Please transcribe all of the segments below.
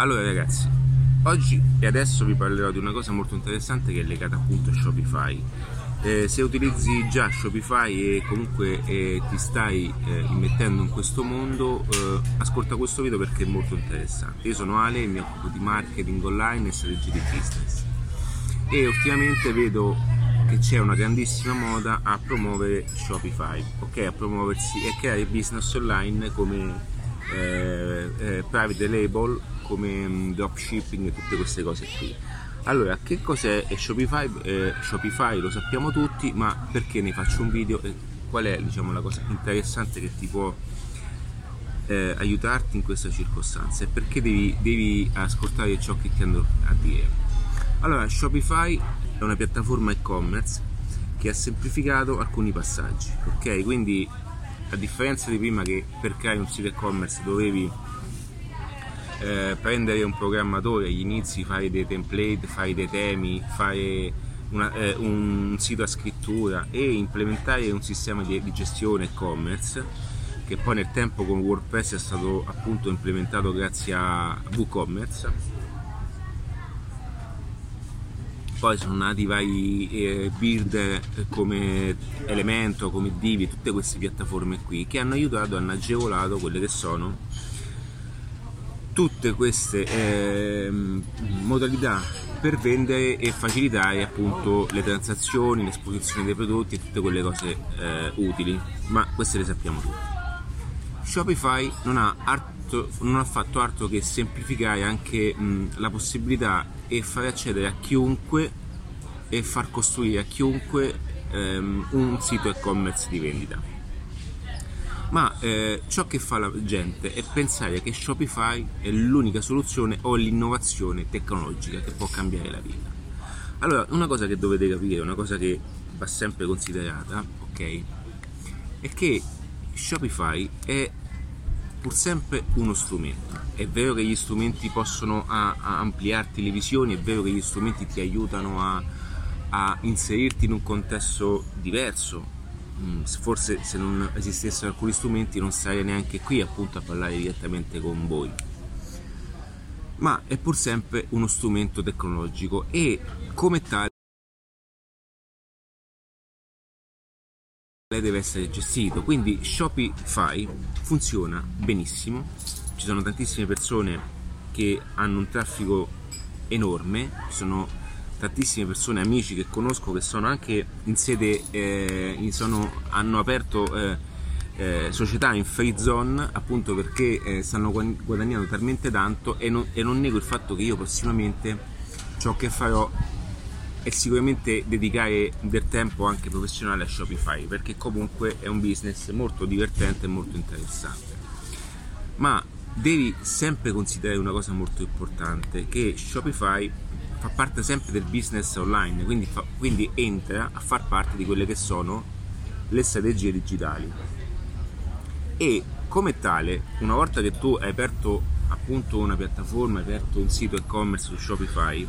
Allora ragazzi, oggi e adesso vi parlerò di una cosa molto interessante che è legata appunto a Shopify. Eh, se utilizzi già Shopify e comunque eh, ti stai eh, immettendo in questo mondo, eh, ascolta questo video perché è molto interessante. Io sono Ale, mi occupo di marketing online e strategie di business e ultimamente vedo che c'è una grandissima moda a promuovere Shopify, ok? A promuoversi e creare business online come eh, eh, private label come mm, dropshipping e tutte queste cose qui. Allora, che cos'è Shopify? Eh, Shopify lo sappiamo tutti, ma perché ne faccio un video e qual è diciamo, la cosa interessante che ti può eh, aiutarti in questa circostanza e perché devi, devi ascoltare ciò che ti andrò a dire. Allora, Shopify è una piattaforma e-commerce che ha semplificato alcuni passaggi, ok? Quindi a differenza di prima che per creare un sito e-commerce dovevi eh, prendere un programmatore agli inizi, fare dei template, fare dei temi, fare una, eh, un sito a scrittura e implementare un sistema di, di gestione e-commerce che poi nel tempo con WordPress è stato appunto implementato grazie a WooCommerce. Poi sono nati vari eh, builder come Elemento, come Divi, tutte queste piattaforme qui che hanno aiutato, hanno agevolato quelle che sono tutte queste eh, modalità per vendere e facilitare appunto le transazioni, l'esposizione dei prodotti e tutte quelle cose eh, utili, ma queste le sappiamo tutti. Shopify non ha, arto, non ha fatto altro che semplificare anche mh, la possibilità e far accedere a chiunque e far costruire a chiunque ehm, un sito e-commerce di vendita. Ma eh, ciò che fa la gente è pensare che Shopify è l'unica soluzione o l'innovazione tecnologica che può cambiare la vita. Allora, una cosa che dovete capire, una cosa che va sempre considerata, ok, è che Shopify è pur sempre uno strumento. È vero che gli strumenti possono a, a ampliarti le visioni, è vero che gli strumenti ti aiutano a, a inserirti in un contesto diverso. Mm, forse se non esistessero alcuni strumenti non sarei neanche qui appunto a parlare direttamente con voi. Ma è pur sempre uno strumento tecnologico e come tale deve essere gestito. Quindi Shopify funziona benissimo, ci sono tantissime persone che hanno un traffico enorme, sono tantissime persone, amici che conosco che sono anche in sede, eh, sono, hanno aperto eh, eh, società in free zone appunto perché eh, stanno guadagnando talmente tanto e non, e non nego il fatto che io prossimamente ciò che farò e sicuramente dedicare del tempo anche professionale a Shopify perché comunque è un business molto divertente e molto interessante. Ma devi sempre considerare una cosa molto importante che Shopify fa parte sempre del business online, quindi, fa, quindi entra a far parte di quelle che sono le strategie digitali. E come tale, una volta che tu hai aperto appunto una piattaforma, hai aperto un sito e-commerce su Shopify,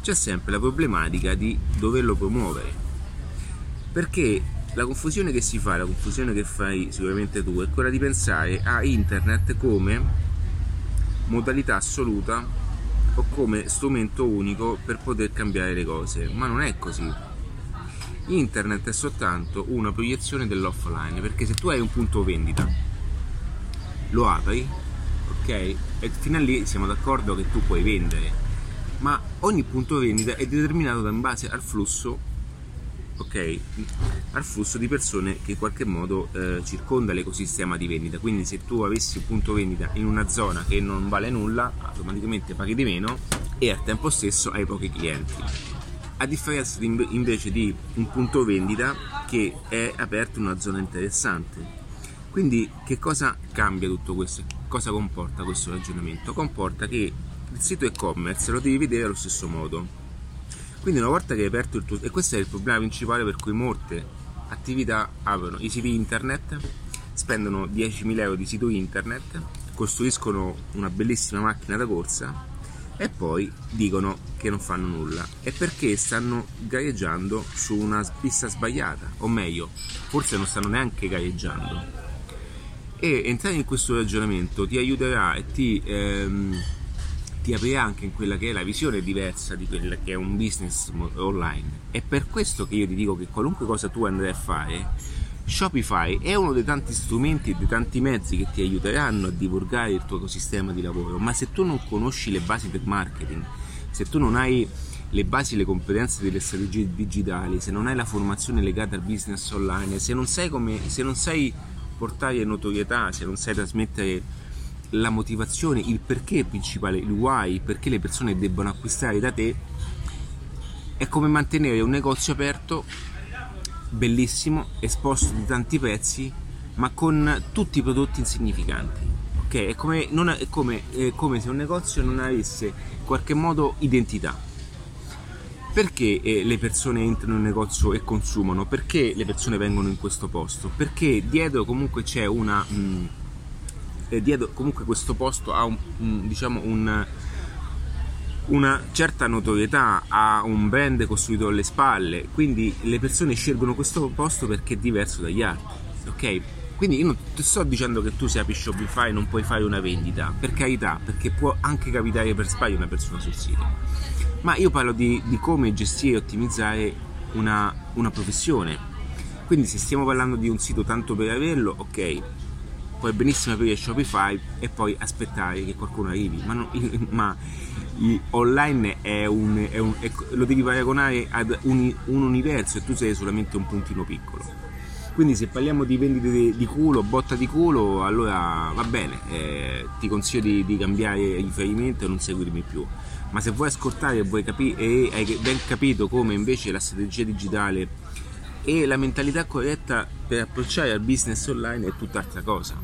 c'è sempre la problematica di doverlo promuovere. Perché la confusione che si fa, la confusione che fai sicuramente tu, è quella di pensare a internet come modalità assoluta o come strumento unico per poter cambiare le cose, ma non è così. Internet è soltanto una proiezione dell'offline, perché se tu hai un punto vendita, lo apri, ok? E fino a lì siamo d'accordo che tu puoi vendere ma ogni punto vendita è determinato in base al flusso ok al flusso di persone che in qualche modo eh, circonda l'ecosistema di vendita. Quindi se tu avessi un punto vendita in una zona che non vale nulla automaticamente paghi di meno e al tempo stesso hai pochi clienti. A differenza di, invece di un punto vendita che è aperto in una zona interessante. Quindi che cosa cambia tutto questo? Cosa comporta questo ragionamento? Comporta che il sito e-commerce lo devi vedere allo stesso modo. Quindi una volta che hai aperto il tuo... e questo è il problema principale per cui molte attività aprono i siti internet, spendono 10.000 euro di sito internet, costruiscono una bellissima macchina da corsa e poi dicono che non fanno nulla. È perché stanno gareggiando su una pista sbagliata, o meglio, forse non stanno neanche gareggiando. E entrare in questo ragionamento ti aiuterà e ti... Ehm, ti aprirà anche in quella che è la visione diversa di quella che è un business online. È per questo che io ti dico che qualunque cosa tu andrai a fare, Shopify è uno dei tanti strumenti e dei tanti mezzi che ti aiuteranno a divulgare il tuo ecosistema di lavoro, ma se tu non conosci le basi del marketing, se tu non hai le basi le competenze delle strategie digitali, se non hai la formazione legata al business online, se non sai, come, se non sai portare notorietà, se non sai trasmettere la motivazione, il perché principale, il why, perché le persone debbono acquistare da te, è come mantenere un negozio aperto, bellissimo, esposto di tanti pezzi, ma con tutti i prodotti insignificanti. Ok? È come, è, è come, è come se un negozio non avesse in qualche modo identità perché eh, le persone entrano in un negozio e consumano? Perché le persone vengono in questo posto? Perché dietro comunque c'è una... Mh, mm, eh, dietro comunque questo posto ha un, diciamo un, una certa notorietà, ha un brand costruito alle spalle, quindi le persone scelgono questo posto perché è diverso dagli altri, ok? Quindi io non ti sto dicendo che tu se apri Shopify non puoi fare una vendita, per carità, perché può anche capitare per sbaglio una persona sul sito ma io parlo di, di come gestire e ottimizzare una, una, professione. Quindi se stiamo parlando di un sito tanto per averlo, ok, puoi benissimo aprire Shopify e poi aspettare che qualcuno arrivi, ma, non, ma online è un, è un, è, lo devi paragonare ad un, un universo e tu sei solamente un puntino piccolo. Quindi se parliamo di vendite di culo, botta di culo, allora va bene, eh, ti consiglio di, di cambiare riferimento e non seguirmi più. Ma se vuoi ascoltare e, vuoi capi- e hai ben capito come invece la strategia digitale e la mentalità corretta per approcciare al business online è tutt'altra cosa.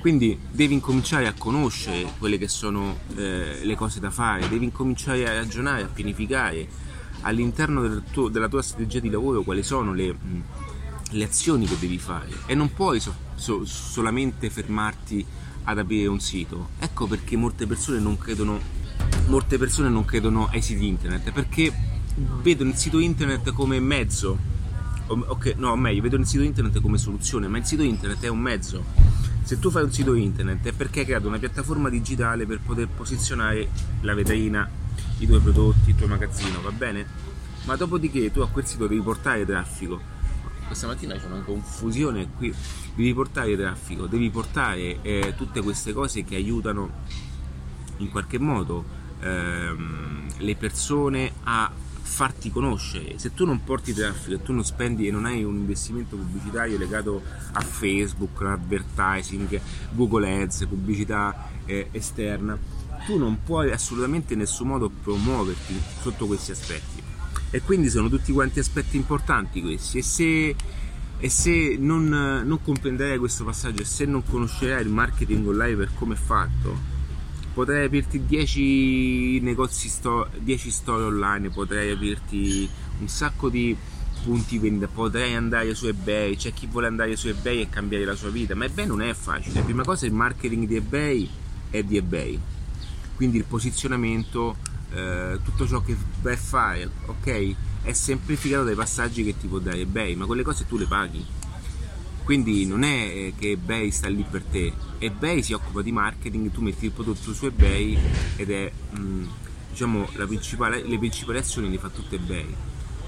Quindi devi incominciare a conoscere quelle che sono eh, le cose da fare, devi incominciare a ragionare, a pianificare all'interno del tuo, della tua strategia di lavoro quali sono le, le azioni che devi fare e non puoi so, so, solamente fermarti ad aprire un sito. Ecco perché molte persone non credono molte persone non credono ai siti internet perché vedono il sito internet come mezzo. Ok, no, meglio, vedono il sito internet come soluzione, ma il sito internet è un mezzo. Se tu fai un sito internet è perché hai creato una piattaforma digitale per poter posizionare la vetrina, i tuoi prodotti, il tuo magazzino, va bene? Ma dopodiché tu a quel sito devi portare traffico. Questa mattina c'è una confusione qui. Devi portare traffico, devi portare eh, tutte queste cose che aiutano in qualche modo ehm, le persone a farti conoscere. Se tu non porti traffico e tu non spendi e non hai un investimento pubblicitario legato a Facebook, advertising, Google Ads, pubblicità eh, esterna, tu non puoi assolutamente in nessun modo promuoverti sotto questi aspetti. E quindi sono tutti quanti aspetti importanti questi. E se, e se non, non comprenderai questo passaggio e se non conoscerai il marketing online per come è fatto, potrei aprirti 10 negozi sto- 10 store online potrei aprirti un sacco di punti vendita potrei andare su ebay c'è chi vuole andare su ebay e cambiare la sua vita ma ebay non è facile la prima cosa il marketing di ebay è di ebay quindi il posizionamento eh, tutto ciò che vai a fare ok? È semplificato dai passaggi che ti può dare ebay ma quelle cose tu le paghi quindi non è eh, che eBay sta lì per te, eBay si occupa di marketing, tu metti il prodotto su eBay ed è mh, diciamo principale, le principali azioni le fa tutte eBay.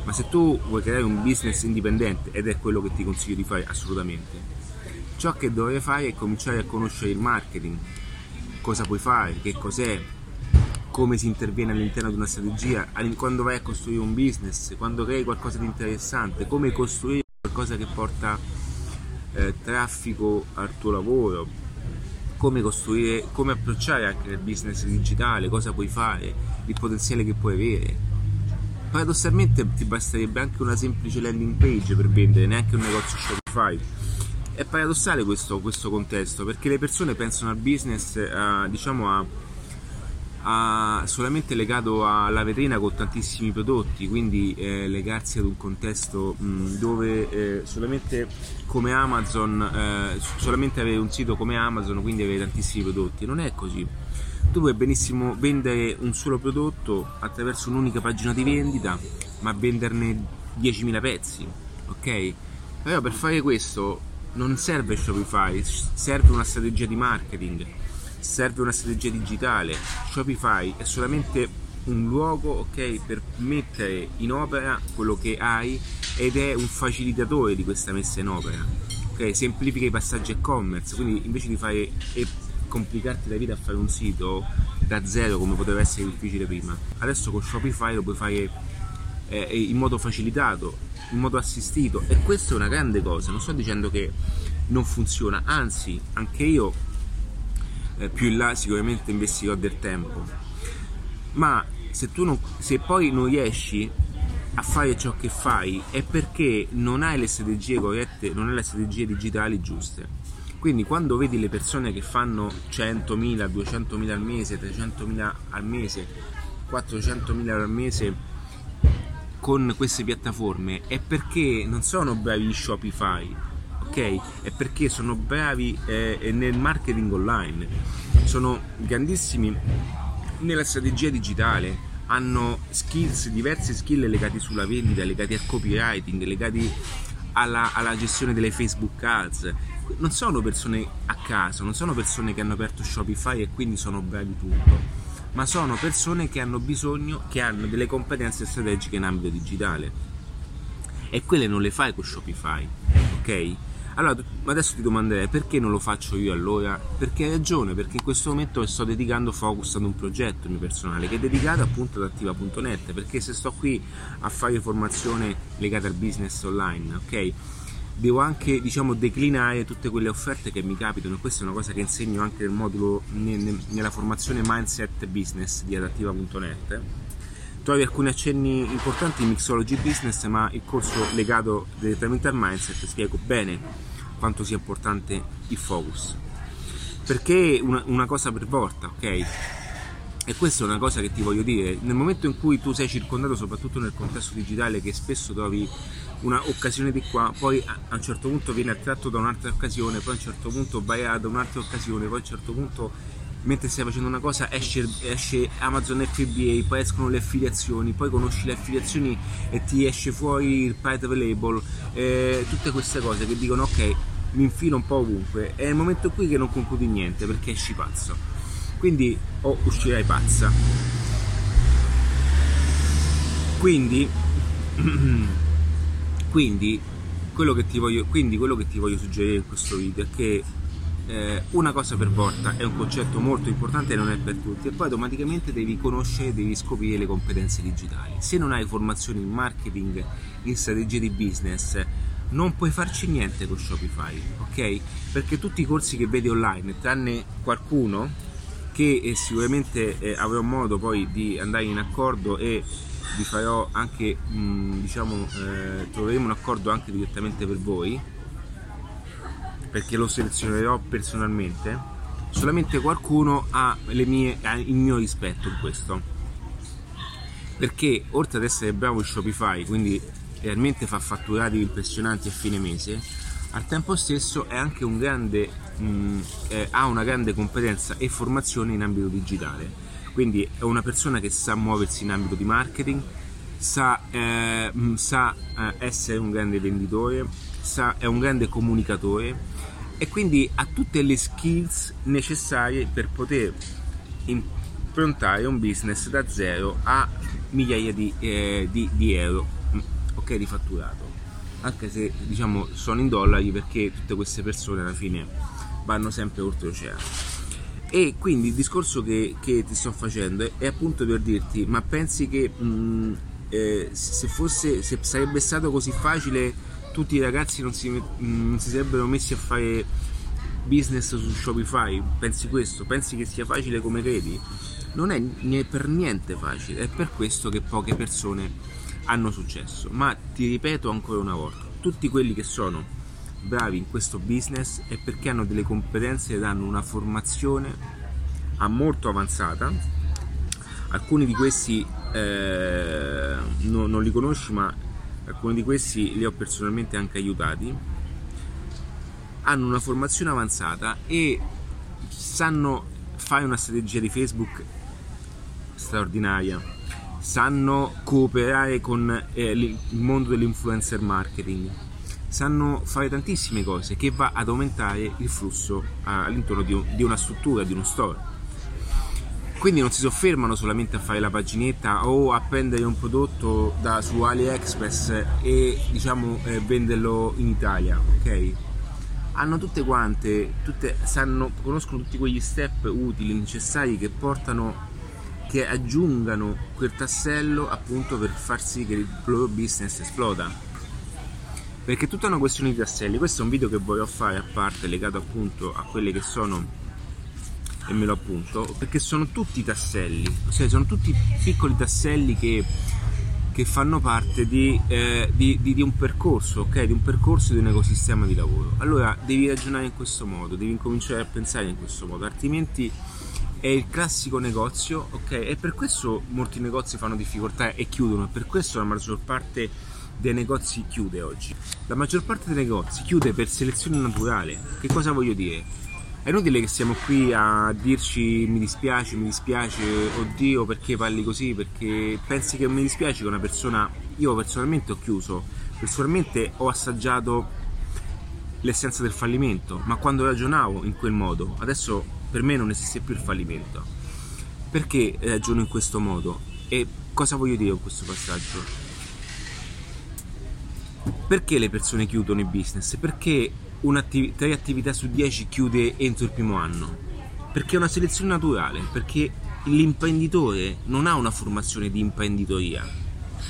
Ma se tu vuoi creare un business indipendente, ed è quello che ti consiglio di fare assolutamente, ciò che dovrai fare è cominciare a conoscere il marketing, cosa puoi fare, che cos'è, come si interviene all'interno di una strategia, quando vai a costruire un business, quando crei qualcosa di interessante, come costruire qualcosa che porta eh, traffico al tuo lavoro, come costruire, come approcciare anche il business digitale, cosa puoi fare, il potenziale che puoi avere. Paradossalmente ti basterebbe anche una semplice landing page per vendere, neanche un negozio Shopify. È paradossale questo, questo contesto perché le persone pensano al business, eh, diciamo a a, solamente legato alla vetrina con tantissimi prodotti, quindi eh, legarsi ad un contesto mh, dove eh, solamente come Amazon, eh, solamente avere un sito come Amazon, quindi avere tantissimi prodotti. Non è così. Tu puoi benissimo vendere un solo prodotto attraverso un'unica pagina di vendita, ma venderne 10.000 pezzi, ok? Però per fare questo non serve Shopify, serve una strategia di marketing serve una strategia digitale. Shopify è solamente un luogo ok, per mettere in opera quello che hai ed è un facilitatore di questa messa in opera. Okay? Semplifica i passaggi e-commerce, quindi invece di fare e complicarti la vita a fare un sito da zero come poteva essere difficile prima, adesso con Shopify lo puoi fare eh, in modo facilitato, in modo assistito e questa è una grande cosa, non sto dicendo che non funziona, anzi anche io eh, più in là sicuramente investirò del tempo, ma se non, se poi non riesci a fare ciò che fai è perché non hai le strategie corrette, non hai le strategie digitali giuste. Quindi quando vedi le persone che fanno 100.000, 200.000 al mese, 300.000 al mese, 400.000 al mese con queste piattaforme è perché non sono bravi in Shopify, ok? È perché sono bravi eh, nel marketing online, sono grandissimi nella strategia digitale, hanno skills, diverse skill legate sulla vendita, legati al copywriting, legati alla, alla, gestione delle Facebook ads. Non sono persone a caso, non sono persone che hanno aperto Shopify e quindi sono bravi tutto, ma sono persone che hanno bisogno, che hanno delle competenze strategiche in ambito digitale. E quelle non le fai con Shopify, ok? Allora, adesso ti domanderei perché non lo faccio io allora? Perché hai ragione, perché in questo momento sto dedicando focus ad un progetto mio personale che è dedicato appunto ad attiva.net, perché se sto qui a fare formazione legata al business online, ok? Devo anche diciamo declinare tutte quelle offerte che mi capitano, questa è una cosa che insegno anche nel modulo nella formazione Mindset Business di adattiva.net trovi alcuni accenni importanti in Mixology Business, ma il corso legato direttamente al mindset spiego bene quanto sia importante il focus. Perché una, una cosa per volta, ok? E questa è una cosa che ti voglio dire, nel momento in cui tu sei circondato, soprattutto nel contesto digitale, che spesso trovi un'occasione di qua, poi a un certo punto viene attratto da un'altra occasione, poi a un certo punto vai ad un'altra occasione, poi a un certo punto mentre stai facendo una cosa esce, esce, Amazon FBA, poi escono le affiliazioni, poi conosci le affiliazioni e ti esce fuori il private label, eh, tutte queste cose che dicono ok, mi infilo un po' ovunque, è il momento qui che non concludi niente perché esci pazzo. Quindi o uscirai pazza. Quindi, quindi, quello voglio, quindi quello che ti voglio suggerire in questo video è che eh, una cosa per volta è un concetto molto importante e non è per tutti e poi automaticamente devi conoscere, devi scoprire le competenze digitali. Se non hai formazione in marketing, in strategie di business, non puoi farci niente con Shopify, ok? Perché tutti i corsi che vedi online, tranne qualcuno che eh, sicuramente eh, avrò modo poi di andare in accordo e vi farò anche, mh, mm, diciamo, eh, troveremo un accordo anche direttamente per voi perché lo selezionerò personalmente, solamente qualcuno ha, mie, ha il mio rispetto in questo. Perché oltre ad essere bravo in Shopify, quindi realmente fa fatturati impressionanti a fine mese, al tempo stesso è anche un grande, mh, eh, ha una grande competenza e formazione in ambito digitale. Quindi è una persona che sa muoversi in ambito di marketing, sa, eh, sa eh, essere un grande venditore, sa, è un grande comunicatore e quindi ha tutte le skills necessarie per poter improntare un business da zero a migliaia di, eh, di, di euro mm, ok di fatturato. Anche se diciamo sono in dollari perché tutte queste persone alla fine vanno sempre oltre l'oceano e quindi il discorso che, che ti sto facendo è, è, appunto per dirti ma pensi che mh, mm, eh, se, fosse, se sarebbe stato così facile tutti i ragazzi non si, non si sarebbero messi a fare business su Shopify? Pensi questo? Pensi che sia facile come credi? Non è, è per niente facile, è per questo che poche persone hanno successo. Ma ti ripeto ancora una volta, tutti quelli che sono bravi in questo business è perché hanno delle competenze ed hanno una formazione molto avanzata. Alcuni di questi eh, no, non li conosci, ma alcuni di questi li ho personalmente anche aiutati, hanno una formazione avanzata e sanno fare una strategia di Facebook straordinaria, sanno cooperare con eh, il mondo dell'influencer marketing, sanno fare tantissime cose che va ad aumentare il flusso all'interno di, una struttura, di uno store. Quindi non si soffermano solamente a fare la paginetta o a prendere un prodotto da, su AliExpress e diciamo eh, venderlo in Italia, ok? Hanno tutte quante, tutte, sanno, conoscono tutti quegli step utili, necessari che portano che aggiungano quel tassello appunto per far sì che il loro business esploda perché è tutta una questione di tasselli questo è un video che voglio fare a parte legato appunto a quelle che sono e me lo appunto perché sono tutti tasselli cioè sono tutti piccoli tasselli che, che fanno parte di, eh, di, di, di, un percorso ok di un percorso di un ecosistema di lavoro allora devi ragionare in questo modo devi incominciare a pensare in questo modo altrimenti è il classico negozio, ok? E per questo molti negozi fanno difficoltà e chiudono, per questo la maggior parte dei negozi chiude oggi. La maggior parte dei negozi chiude per selezione naturale. Che cosa voglio dire? È inutile che siamo qui a dirci mi dispiace, mi dispiace, oddio perché parli così, perché pensi che mi dispiace che una persona, io personalmente ho chiuso, personalmente ho assaggiato l'essenza del fallimento, ma quando ragionavo in quel modo, adesso per me non esiste più il fallimento. Perché ragiono in questo modo? E cosa voglio dire con questo passaggio? Perché le persone chiudono i business? Perché attiv- 3 attività su 10 chiude entro il primo anno? Perché è una selezione naturale, perché l'imprenditore non ha una formazione di imprenditoria.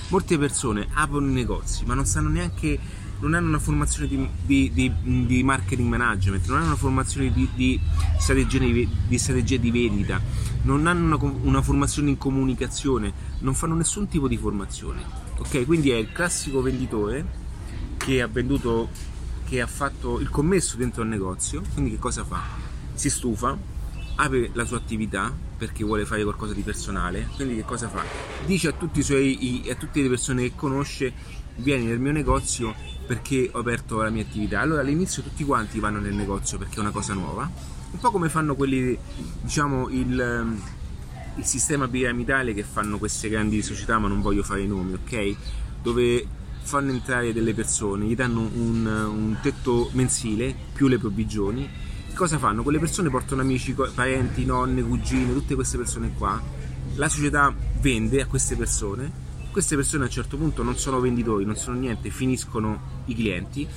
Molte persone aprono i negozi ma non sanno neanche non hanno una formazione di, di, di, di marketing management, non hanno una formazione di, strategia, di strategia di vendita, non hanno una, una, formazione in comunicazione, non fanno nessun tipo di formazione. Ok, quindi è il classico venditore che ha venduto, che ha fatto il commesso dentro al negozio, quindi che cosa fa? Si stufa, apre la sua attività perché vuole fare qualcosa di personale, quindi che cosa fa? Dice a, suoi, a tutte le persone che conosce vieni nel mio negozio perché ho aperto la mia attività. Allora all'inizio tutti quanti vanno nel negozio perché è una cosa nuova, un po' come fanno quelli, diciamo, il, il sistema piramidale che fanno queste grandi società, ma non voglio fare i nomi, ok? Dove fanno entrare delle persone, gli danno un, un tetto mensile più le provvigioni. Cosa fanno? Quelle persone portano amici, parenti, nonne, cugine, tutte queste persone qua. La società vende a queste persone queste persone a un certo punto non sono venditori, non sono niente, finiscono i clienti,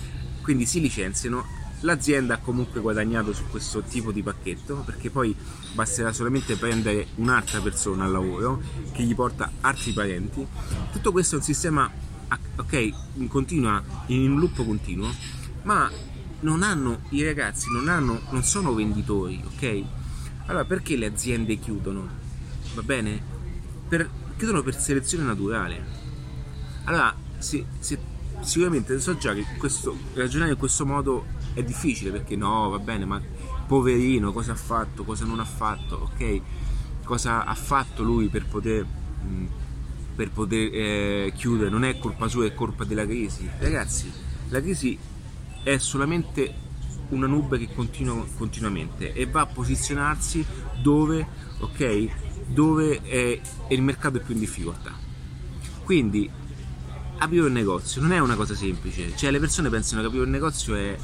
quindi si licenziano. L'azienda ha comunque guadagnato su questo tipo di pacchetto perché poi basterà solamente prendere un'altra persona al lavoro che gli porta altri parenti. Tutto questo è un sistema, ok, continua in un loop continuo, ma non hanno i ragazzi, non, hanno, non sono venditori, ok? Allora perché le aziende chiudono? Va bene? Per chiudono per selezione naturale. Allora, sì, sì, sicuramente so già che questo, ragionare in questo modo è difficile perché no, va bene, ma poverino, cosa ha fatto, cosa non ha fatto, ok? Cosa ha fatto lui per poter, mh, per poter eh, chiudere? Non è colpa sua, è colpa della crisi. Ragazzi, la crisi è solamente una nube che continua continuamente e va a posizionarsi dove, ok? dove è, il mercato è più in difficoltà. Quindi aprire un negozio non è una cosa semplice, cioè le persone pensano che aprire un negozio è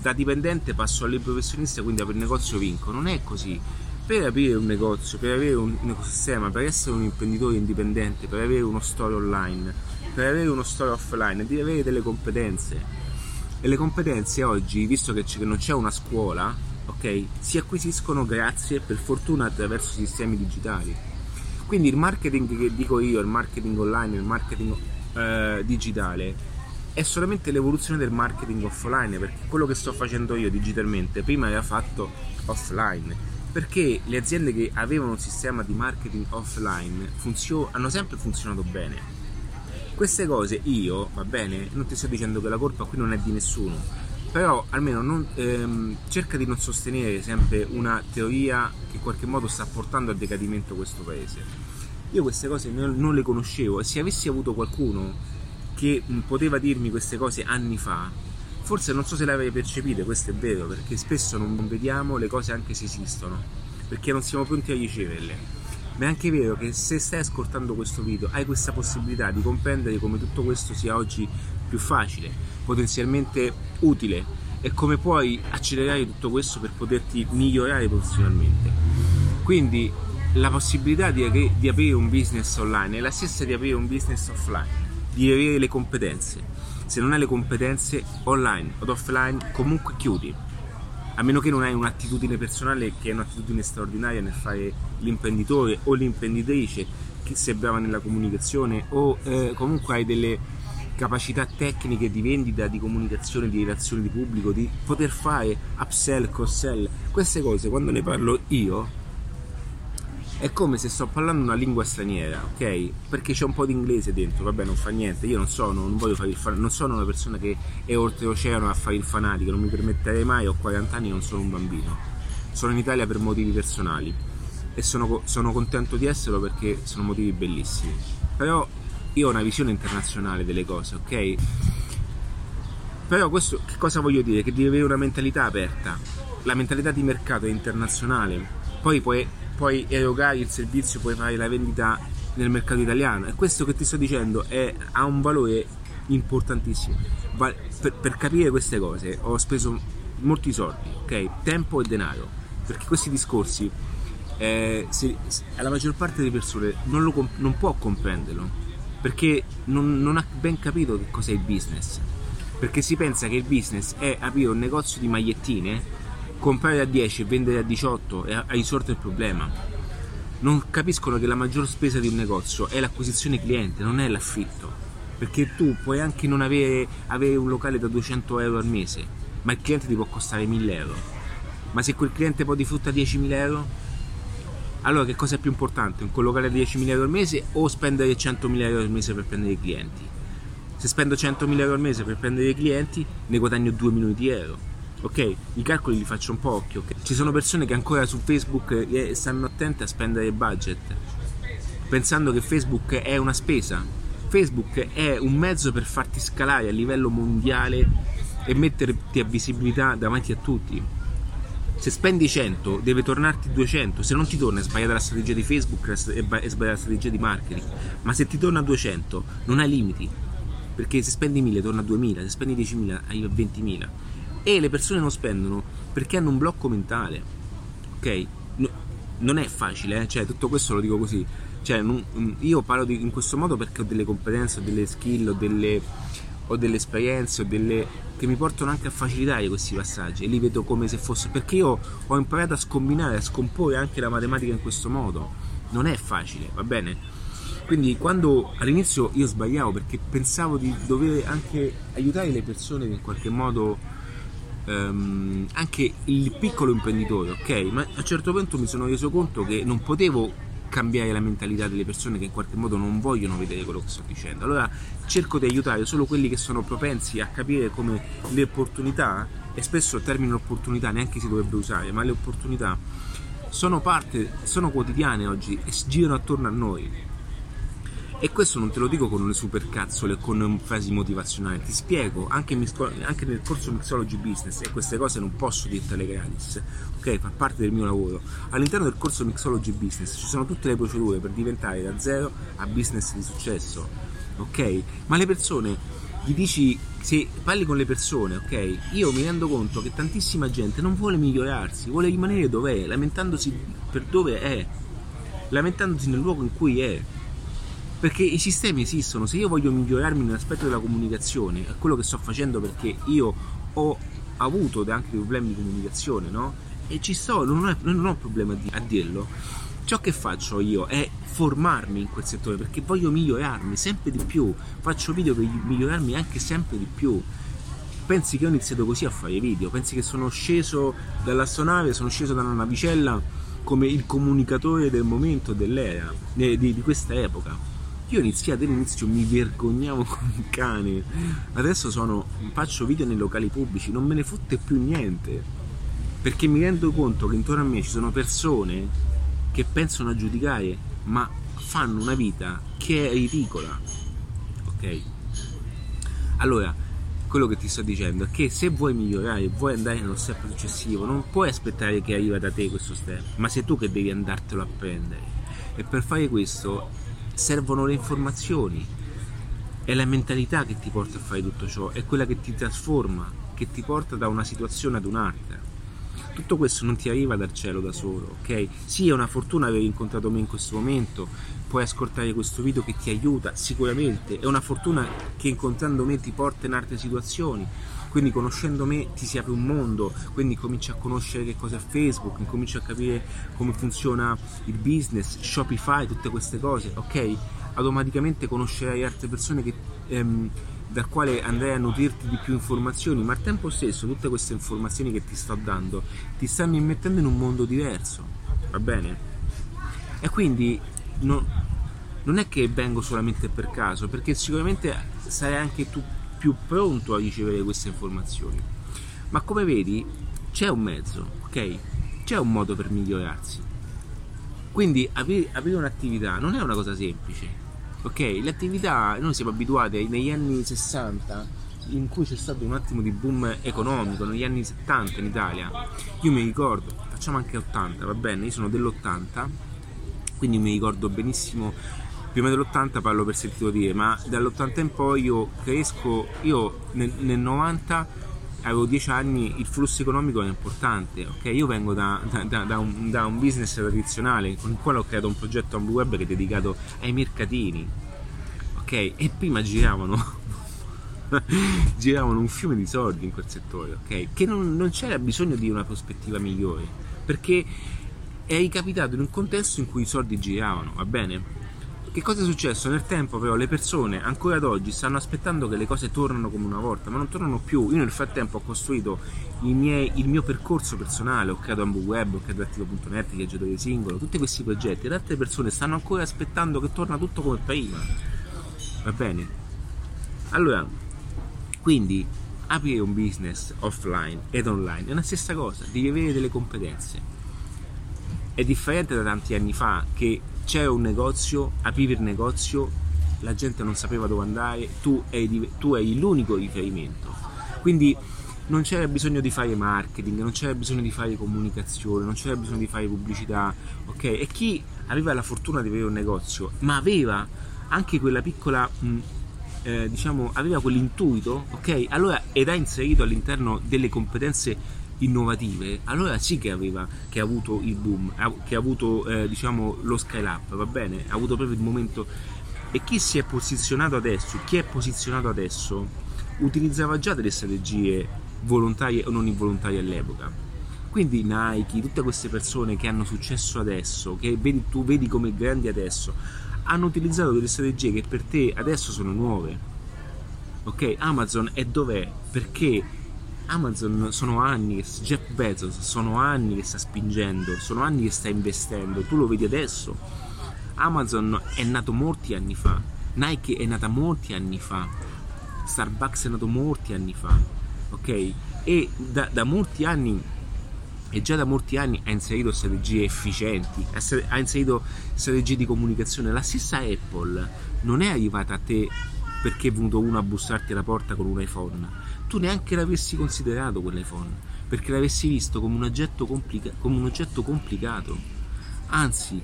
da dipendente passo al quindi apro il negozio vinco. Non è così. Per aprire un negozio, per avere un, un ecosistema, per essere un imprenditore indipendente, per avere uno store online, per avere uno store offline, devi avere delle competenze. E le competenze oggi, visto che non c'è una scuola, ok? Si acquisiscono grazie, per fortuna, attraverso sistemi digitali. Quindi il marketing che dico io, il marketing online, il marketing eh, digitale, è solamente l'evoluzione del marketing offline, perché quello che sto facendo io digitalmente prima era fatto offline. Perché le aziende che avevano un sistema di marketing offline funzio- hanno sempre funzionato bene. Queste cose io, va bene, non ti sto dicendo che la colpa qui non è di nessuno, però almeno non, ehm, cerca di non sostenere sempre una teoria che in qualche modo sta portando a decadimento questo paese. Io queste cose non, le conoscevo e se avessi avuto qualcuno che poteva dirmi queste cose anni fa, forse non so se le avevi percepite, questo è vero, perché spesso non vediamo le cose anche se esistono, perché non siamo pronti a riceverle. Ma è anche vero che se stai ascoltando questo video hai questa possibilità di comprendere come tutto questo sia oggi più facile, potenzialmente utile e come puoi accelerare tutto questo per poterti migliorare professionalmente. Quindi la possibilità di, di aprire un business online è la stessa di aprire un business offline, di avere le competenze. Se non hai le competenze online o offline, comunque chiudi. A meno che non hai un'attitudine personale che è un'attitudine straordinaria nel fare l'imprenditore o l'imprenditrice, che sei brava nella comunicazione o eh, comunque hai delle capacità tecniche di vendita, di comunicazione, di relazione di pubblico, di poter fare upsell, cross-sell, queste cose quando ne parlo io è come se sto parlando una lingua straniera, ok? Perché c'è un po' di inglese dentro, vabbè non fa niente, io non sono, non voglio fare il fan, non sono una persona che è oltreoceano a fare il fanatico, non mi permetterei mai, ho 40 anni, non sono un bambino. Sono in Italia per motivi personali e sono, sono contento di esserlo perché sono motivi bellissimi. Però io ho una visione internazionale delle cose, ok? Però questo che cosa voglio dire? Che devi avere una mentalità aperta. La mentalità di mercato è internazionale. Poi puoi puoi erogare il servizio, puoi fare la vendita nel mercato italiano e questo che ti sto dicendo è, ha un valore importantissimo. Per, per, capire queste cose ho speso molti soldi, ok? Tempo e denaro, perché questi discorsi eh, se, se, la maggior parte delle persone non, lo, non può comprenderlo, perché non, non ha ben capito che cos'è il business, perché si pensa che il business è aprire un negozio di magliettine comprare a 10 e vendere a 18 e hai risolto il problema. Non capiscono che la maggior spesa di un negozio è l'acquisizione cliente, non è l'affitto. Perché tu puoi anche non avere, avere un locale da 200 euro al mese, ma il cliente ti può costare 1000 euro. Ma se quel cliente poi ti frutta 10.000 euro, allora che cosa è più importante? Un collocare 10.000 euro al mese o spendere 100.000 euro al mese per prendere i clienti? Se spendo 100.000 euro al mese per prendere i clienti, ne guadagno 2 milioni di euro ok? I calcoli li faccio un po' occhio, ok? Ci sono persone che ancora su Facebook eh, stanno attente a spendere il budget, pensando che Facebook è una spesa. Facebook è un mezzo per farti scalare a livello mondiale e metterti a visibilità davanti a tutti. Se spendi 100 deve tornarti 200, se non ti torna è sbagliata la strategia di Facebook, è sbagliata la strategia di marketing, ma se ti torna 200 non hai limiti, perché se spendi 1000 torna a 2000, se spendi 10.000 hai 20.000 e le persone non spendono perché hanno un blocco mentale. Ok? No, non è facile, eh? cioè tutto questo lo dico così. Cioè, non, mm, io parlo di, in questo modo perché ho delle competenze, ho delle skill, ho delle, ho delle esperienze, ho delle, che mi portano anche a facilitare questi passaggi e li vedo come se fosse perché io ho imparato a scombinare, a scomporre anche la matematica in questo modo. Non è facile, va bene? Quindi quando all'inizio io sbagliavo perché pensavo di dover anche aiutare le persone in qualche modo ehm, anche il piccolo imprenditore, ok? Ma a un certo punto mi sono reso conto che non potevo cambiare la mentalità delle persone che in qualche modo non vogliono vedere quello che sto dicendo. Allora cerco di aiutare solo quelli che sono propensi a capire come le opportunità, e spesso il termine opportunità neanche si dovrebbe usare, ma le opportunità sono parte, sono quotidiane oggi e girano attorno a noi e questo non te lo dico con le supercazzole, con frasi motivazionali, ti spiego, anche, anche, nel corso Mixology Business, e queste cose non posso dirtele gratis, ok? Fa parte del mio lavoro. All'interno del corso Mixology Business ci sono tutte le procedure per diventare da zero a business di successo, ok? Ma le persone, gli dici, se parli con le persone, ok? Io mi rendo conto che tantissima gente non vuole migliorarsi, vuole rimanere dove è, lamentandosi per dove è, lamentandosi nel luogo in cui è perché i sistemi esistono, se io voglio migliorarmi nell'aspetto della comunicazione, è quello che sto facendo perché io ho avuto anche dei problemi di comunicazione, no? E ci sto, non ho, non ho problema a dirlo. Ciò che faccio io è formarmi in quel settore perché voglio migliorarmi sempre di più. Faccio video per migliorarmi anche sempre di più. Pensi che ho iniziato così a fare video? Pensi che sono sceso dall'astronave, sono sceso da una navicella come il comunicatore del momento, dell'era, di, di questa epoca? Io iniziato all'inizio mi vergognavo come un cane. Adesso sono, faccio video nei locali pubblici, non me ne fotte più niente. Perché mi rendo conto che intorno a me ci sono persone che pensano a giudicare, ma fanno una vita che è ridicola. Ok? Allora, quello che ti sto dicendo è che se vuoi migliorare, vuoi andare nello step successivo, non puoi aspettare che arriva da te questo step, ma sei tu che devi andartelo a prendere. E per fare questo servono le informazioni. è la mentalità che ti porta a fare tutto ciò, è quella che ti trasforma, che ti porta da una situazione ad un'altra. Tutto questo non ti arriva dal cielo da solo, ok? Sì, è una fortuna aver incontrato me in questo momento, puoi ascoltare questo video che ti aiuta, sicuramente, è una fortuna che incontrando me ti porta in altre situazioni, quindi conoscendo me ti si apre un mondo, quindi cominci a conoscere che cosa è Facebook, cominci a capire come funziona il business, Shopify, tutte queste cose, ok? Automaticamente conoscerai altre persone che, ehm, dal quale andrai a nutrirti di più informazioni, ma al tempo stesso tutte queste informazioni che ti sto dando ti stanno immettendo in un mondo diverso, va bene? E quindi no, non è che vengo solamente per caso, perché sicuramente sarai anche tu più pronto a ricevere queste informazioni. Ma come vedi c'è un mezzo, ok? C'è un modo per migliorarsi. Quindi aprire, un'attività non è una cosa semplice, ok? L'attività, noi siamo abituati negli anni 60 in cui c'è stato un attimo di boom economico negli anni 70 in Italia. Io mi ricordo, facciamo anche 80, va bene? Io sono dell'80, quindi mi ricordo benissimo prima dell'80 parlo per sentito dire, ma dall'80 in poi io cresco, io nel, nel 90 avevo 10 anni, il flusso economico era importante, ok? Io vengo da, da, da, un, da, un, business tradizionale con il quale ho creato un progetto Ambu Web che è dedicato ai mercatini, ok? E prima giravano giravano un fiume di soldi in quel settore, ok? Che non, non c'era bisogno di una prospettiva migliore, perché è capitato in un contesto in cui i soldi giravano, va bene? Che cosa è successo? Nel tempo però le persone ancora ad oggi stanno aspettando che le cose tornano come una volta, ma non tornano più. Io nel frattempo ho costruito miei, il mio percorso personale, ho creato Ambu Web, ho creato Attivo.net, viaggiatore singolo, tutti questi progetti. Ed altre persone stanno ancora aspettando che torna tutto come prima. Va bene? Allora, quindi aprire un business offline ed online è la stessa cosa, devi avere delle competenze. È differente da tanti anni fa che c'era un negozio, aprivi il negozio, la gente non sapeva dove andare, tu eri, tu eri l'unico riferimento. Quindi non c'era bisogno di fare marketing, non c'era bisogno di fare comunicazione, non c'era bisogno di fare pubblicità, ok? E chi aveva la fortuna di avere un negozio, ma aveva anche quella piccola, mh, eh, diciamo, aveva quell'intuito, ok? Allora era inserito all'interno delle competenze innovative, allora sì che aveva che ha avuto il boom, che ha avuto eh, diciamo lo scale up, va bene? Ha avuto proprio il momento e chi si è posizionato adesso, chi è posizionato adesso utilizzava già delle strategie volontarie o non involontarie all'epoca. Quindi Nike, tutte queste persone che hanno successo adesso, che vedi, tu vedi come grandi adesso, hanno utilizzato delle strategie che per te adesso sono nuove. Ok, Amazon è dov'è? Perché Amazon sono anni che Jeff Bezos sono anni che sta spingendo, sono anni che sta investendo, tu lo vedi adesso. Amazon è nato molti anni fa, Nike è nata molti anni fa, Starbucks è nato molti anni fa, ok? E da, da molti anni e già da molti anni ha inserito strategie efficienti, ha inserito strategie di comunicazione. La stessa Apple non è arrivata a te perché è venuto uno a bussarti alla porta con un iPhone tu neanche l'avessi considerato quell'iPhone, perché l'avessi visto come un oggetto, complica- come un oggetto complicato, anzi,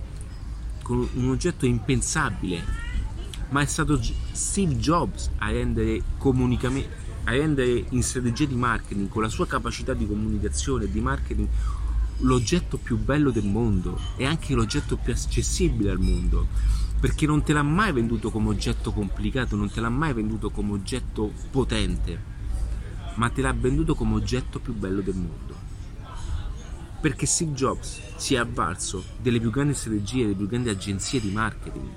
come un oggetto impensabile. Ma è stato Steve Jobs a rendere, a rendere in strategia di marketing, con la sua capacità di comunicazione e di marketing, l'oggetto più bello del mondo e anche l'oggetto più accessibile al mondo. Perché non te l'ha mai venduto come oggetto complicato, non te l'ha mai venduto come oggetto potente ma te l'ha venduto come oggetto più bello del mondo. Perché Steve Jobs si è avvalso delle più grandi strategie, delle più grandi agenzie di marketing,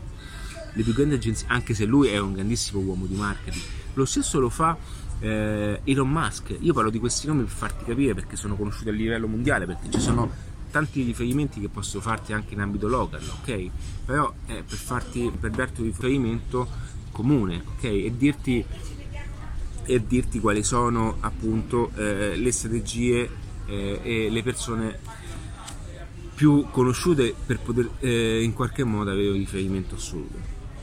le più grandi agenzie, anche se lui è un grandissimo uomo di marketing. Lo stesso lo fa eh, Elon Musk. Io parlo di questi nomi per farti capire perché sono conosciuti a livello mondiale, perché ci sono tanti riferimenti che posso farti anche in ambito local, ok? Però è per, per darti un riferimento comune, ok? E dirti e dirti quali sono appunto eh, le strategie eh, e le persone più conosciute per poter eh, in qualche modo avere un riferimento assoluto.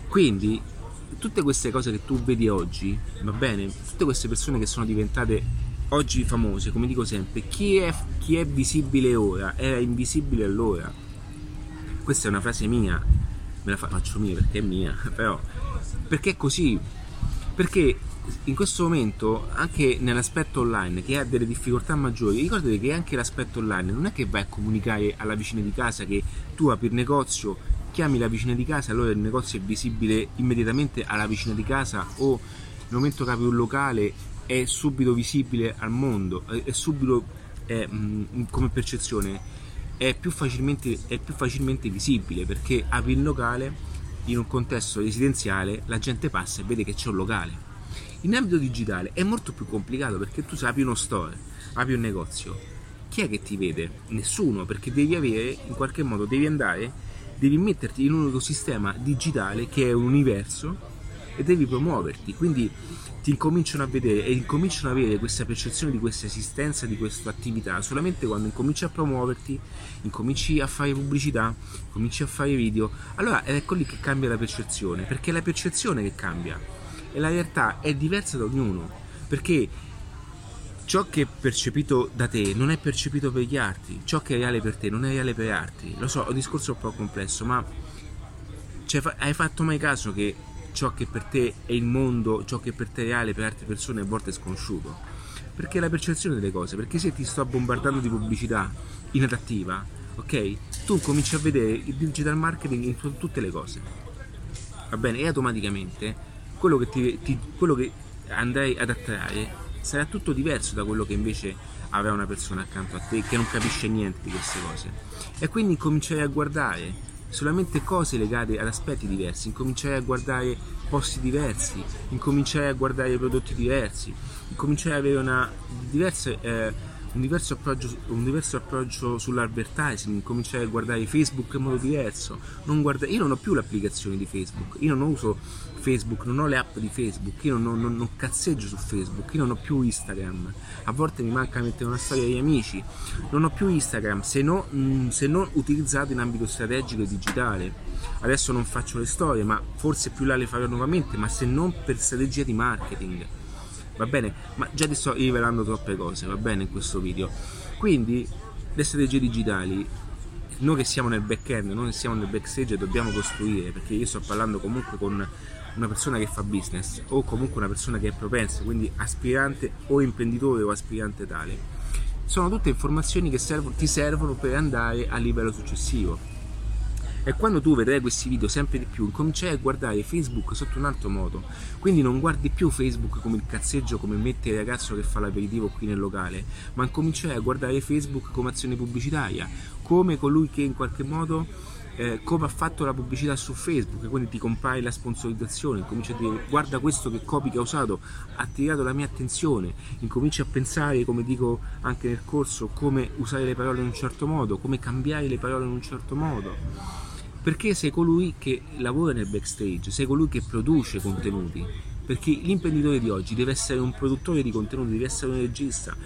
Quindi tutte queste cose che tu vedi oggi, va bene, tutte queste persone che sono diventate oggi famose, come dico sempre, chi è, chi è visibile ora era invisibile allora. Questa è una frase mia, me la faccio mia perché è mia, però perché è così Perché in questo momento, anche nell'aspetto online, che ha delle difficoltà maggiori, ricordate che anche l'aspetto online non è che vai a comunicare alla vicina di casa che tu apri il negozio, chiami la vicina di casa, allora il negozio è visibile immediatamente alla vicina di casa o nel momento che apri un locale è subito visibile al mondo, è subito è, mh, come percezione è più, è più facilmente visibile perché apri il locale in un contesto residenziale, la gente passa e vede che c'è un locale. In ambito digitale è molto più complicato perché tu apri uno store, apri un negozio. Chi è che ti vede? Nessuno, perché devi avere, in qualche modo, devi andare, devi metterti in un ecosistema digitale che è un universo e devi promuoverti. Quindi ti incominciano a vedere e incominciano ad avere questa percezione di questa esistenza, di questa attività, solamente quando incominci a promuoverti, incominci a fare pubblicità, incominci a fare video, allora ecco lì che cambia la percezione, perché è la percezione che cambia e la realtà è diversa da ognuno, perché ciò che è percepito da te non è percepito per gli altri, ciò che è reale per te non è reale per gli altri. Lo so, è un discorso un po' complesso, ma cioè, hai fatto mai caso che ciò che per te è il mondo, ciò che per te è reale, per altre persone a volte è sconosciuto. Perché è la percezione delle cose, perché se ti sto bombardando di pubblicità inadattiva, ok? Tu cominci a vedere il digital marketing in tutte le cose. Va bene? E automaticamente quello che, ti, ti, quello che andrai ad attrarre sarà tutto diverso da quello che invece avrà una persona accanto a te che non capisce niente di queste cose. E quindi comincerai a guardare solamente cose legate ad aspetti diversi, incominciare a guardare posti diversi, incominciare a guardare prodotti diversi, incominciare ad avere una diversa, eh, un, diverso approccio, un diverso approccio sull'advertising, incominciare a guardare Facebook in modo diverso. Non guarda, io non ho più l'applicazione di Facebook, io non uso Facebook, non ho le app di Facebook, io non, non, non, cazzeggio su Facebook, io non ho più Instagram, a volte mi manca mettere una storia agli amici, non ho più Instagram se, no, mm, se non utilizzato in ambito strategico e digitale. Adesso non faccio le storie, ma forse più là le farò nuovamente, ma se non per strategia di marketing. Va bene? Ma già ti sto rivelando troppe cose, va bene, in questo video. Quindi le strategie digitali noi che siamo nel back-end, noi che siamo nel backstage dobbiamo costruire, perché io sto parlando comunque con una persona che fa business o comunque una persona che è propensa, quindi aspirante o imprenditore o aspirante tale, sono tutte informazioni che servono, ti servono per andare a livello successivo. E quando tu vedrai questi video sempre di più, incomincerai a guardare Facebook sotto un altro modo. Quindi non guardi più Facebook come il cazzeggio, come mette il ragazzo che fa l'aperitivo qui nel locale, ma incomincerai a guardare Facebook come azione pubblicitaria, come colui che in qualche modo eh, come ha fatto la pubblicità su Facebook, quindi ti comprai la sponsorizzazione, incominci a dire guarda questo che copy che ha usato, ha attirato la mia attenzione, incominci a pensare, come dico anche nel corso, come usare le parole in un certo modo, come cambiare le parole in un certo modo. Perché sei colui che lavora nel backstage, sei colui che produce contenuti. Perché l'imprenditore di oggi deve essere un produttore di contenuti, deve essere un regista.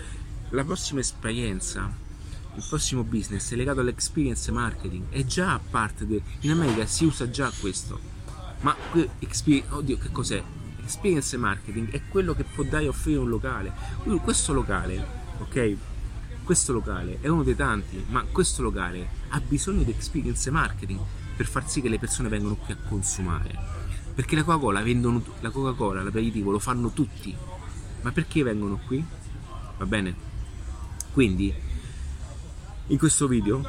La prossima esperienza il prossimo business è legato all'experience marketing, è già parte del... in America si usa già questo, ma oddio che cos'è? Experience marketing è quello che può dare offrire un locale. Questo locale, ok? Questo locale è uno dei tanti, ma questo locale ha bisogno di experience marketing per far sì che le persone vengano qui a consumare. Perché la Coca-Cola vendono la Coca-Cola, l'aperitivo lo fanno tutti. Ma perché vengono qui? Va bene? Quindi in questo video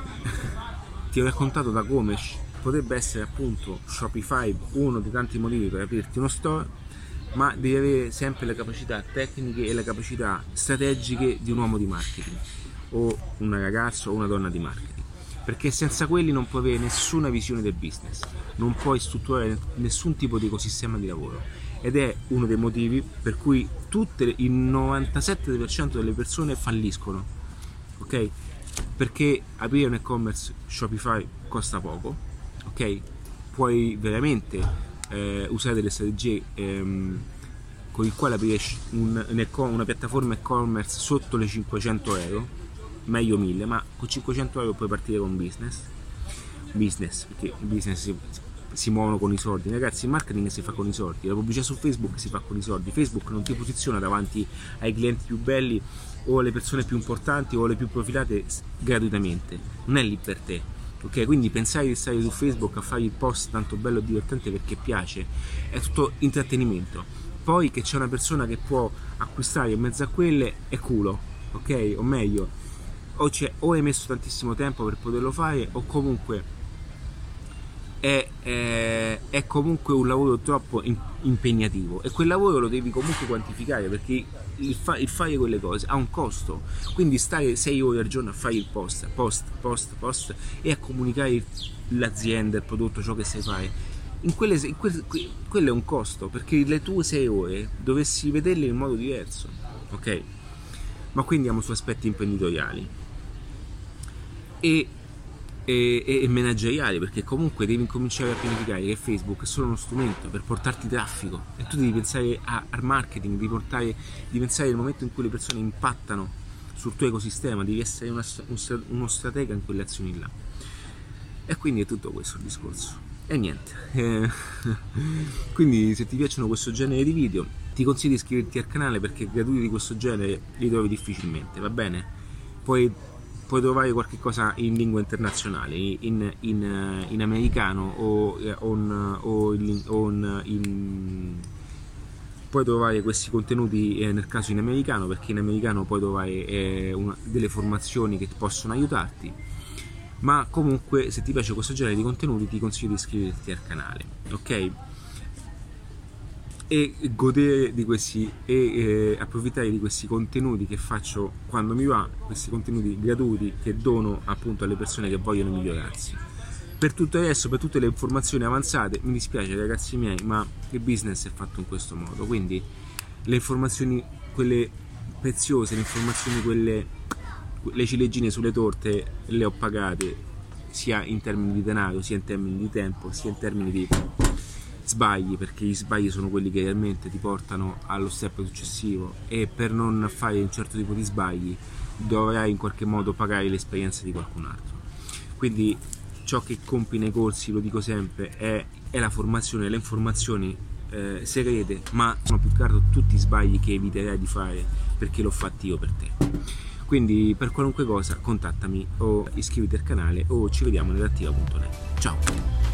ti ho raccontato da come potrebbe essere appunto Shopify uno dei tanti motivi per aprirti uno store, ma devi avere sempre le capacità tecniche e le capacità strategiche di un uomo di marketing o una ragazza o una donna di marketing. Perché senza quelli non puoi avere nessuna visione del business, non puoi strutturare nessun tipo di ecosistema di lavoro. Ed è uno dei motivi per cui tutte, il 97% delle persone falliscono. Ok? perché aprire un e-commerce Shopify costa poco, ok? Puoi veramente eh, usare delle strategie ehm, con il quale aprire un una piattaforma e-commerce sotto le 500 euro, meglio 1000, ma con 500 euro puoi partire con business. Business, perché business si, si muovono con i soldi. Ragazzi, il marketing si fa con i soldi, la pubblicità su Facebook si fa con i soldi. Facebook non ti posiziona davanti ai clienti più belli o alle persone più importanti o alle più profilate gratuitamente, non è lì per te. Ok, quindi pensare di stare su Facebook a fare il post tanto bello e divertente perché piace, è tutto intrattenimento. poi che c'è una persona che può acquistare in mezzo a quelle è culo, ok? O meglio, o, o hai messo tantissimo tempo per poterlo fare o comunque è, è, è comunque un lavoro troppo in, impegnativo. E quel lavoro lo devi comunque quantificare perché il, fa, il, fare quelle cose ha un costo. Quindi stare 6 ore al giorno a fare il post, post, post, post e a comunicare l'azienda, il prodotto, ciò che sai fare. In quelle, in quelle, quello è un costo perché le tue 6 ore dovessi vederle in modo diverso ok? Ma qui andiamo su aspetti imprenditoriali e e, e, e manageriali perché comunque devi incominciare a pianificare che Facebook è solo uno strumento per portarti traffico e tu devi pensare a, al marketing, devi, portare, devi pensare al momento in cui le persone impattano sul tuo ecosistema, devi essere una, un, uno stratega in quelle azioni là. E quindi è tutto questo il discorso. E niente. Eh, quindi se ti piacciono questo genere di video ti consiglio di iscriverti al canale perché gratuiti di questo genere li trovi difficilmente, va bene? Poi puoi trovare qualche cosa in lingua internazionale, in, in, in americano o, eh, on, o, in, o in, puoi trovare questi contenuti eh, nel caso in americano perché in americano puoi trovare eh, una, delle formazioni che possono aiutarti. Ma comunque se ti piace questo genere di contenuti ti consiglio di iscriverti al canale ok e godere di questi e eh, approfittare di questi contenuti che faccio quando mi va, questi contenuti gratuiti che dono appunto alle persone che vogliono migliorarsi. Per tutto resto, per tutte le informazioni avanzate, mi dispiace ragazzi miei, ma il business è fatto in questo modo, quindi le informazioni, quelle preziose, le informazioni, quelle, le ciliegine sulle torte le ho pagate sia in termini di denaro, sia in termini di tempo, sia in termini di sbagli perché gli sbagli sono quelli che realmente ti portano allo step successivo. E per non fare un certo tipo di sbagli dovrai in qualche modo pagare l'esperienza di qualcun altro. Quindi ciò che compi nei corsi lo dico sempre è, è la formazione. Le informazioni eh, segrete ma sono più che altro tutti i sbagli che eviterai di fare perché l'ho fatto io per te. Quindi per qualunque cosa contattami o iscriviti al canale o ci vediamo nell'attiva.net ciao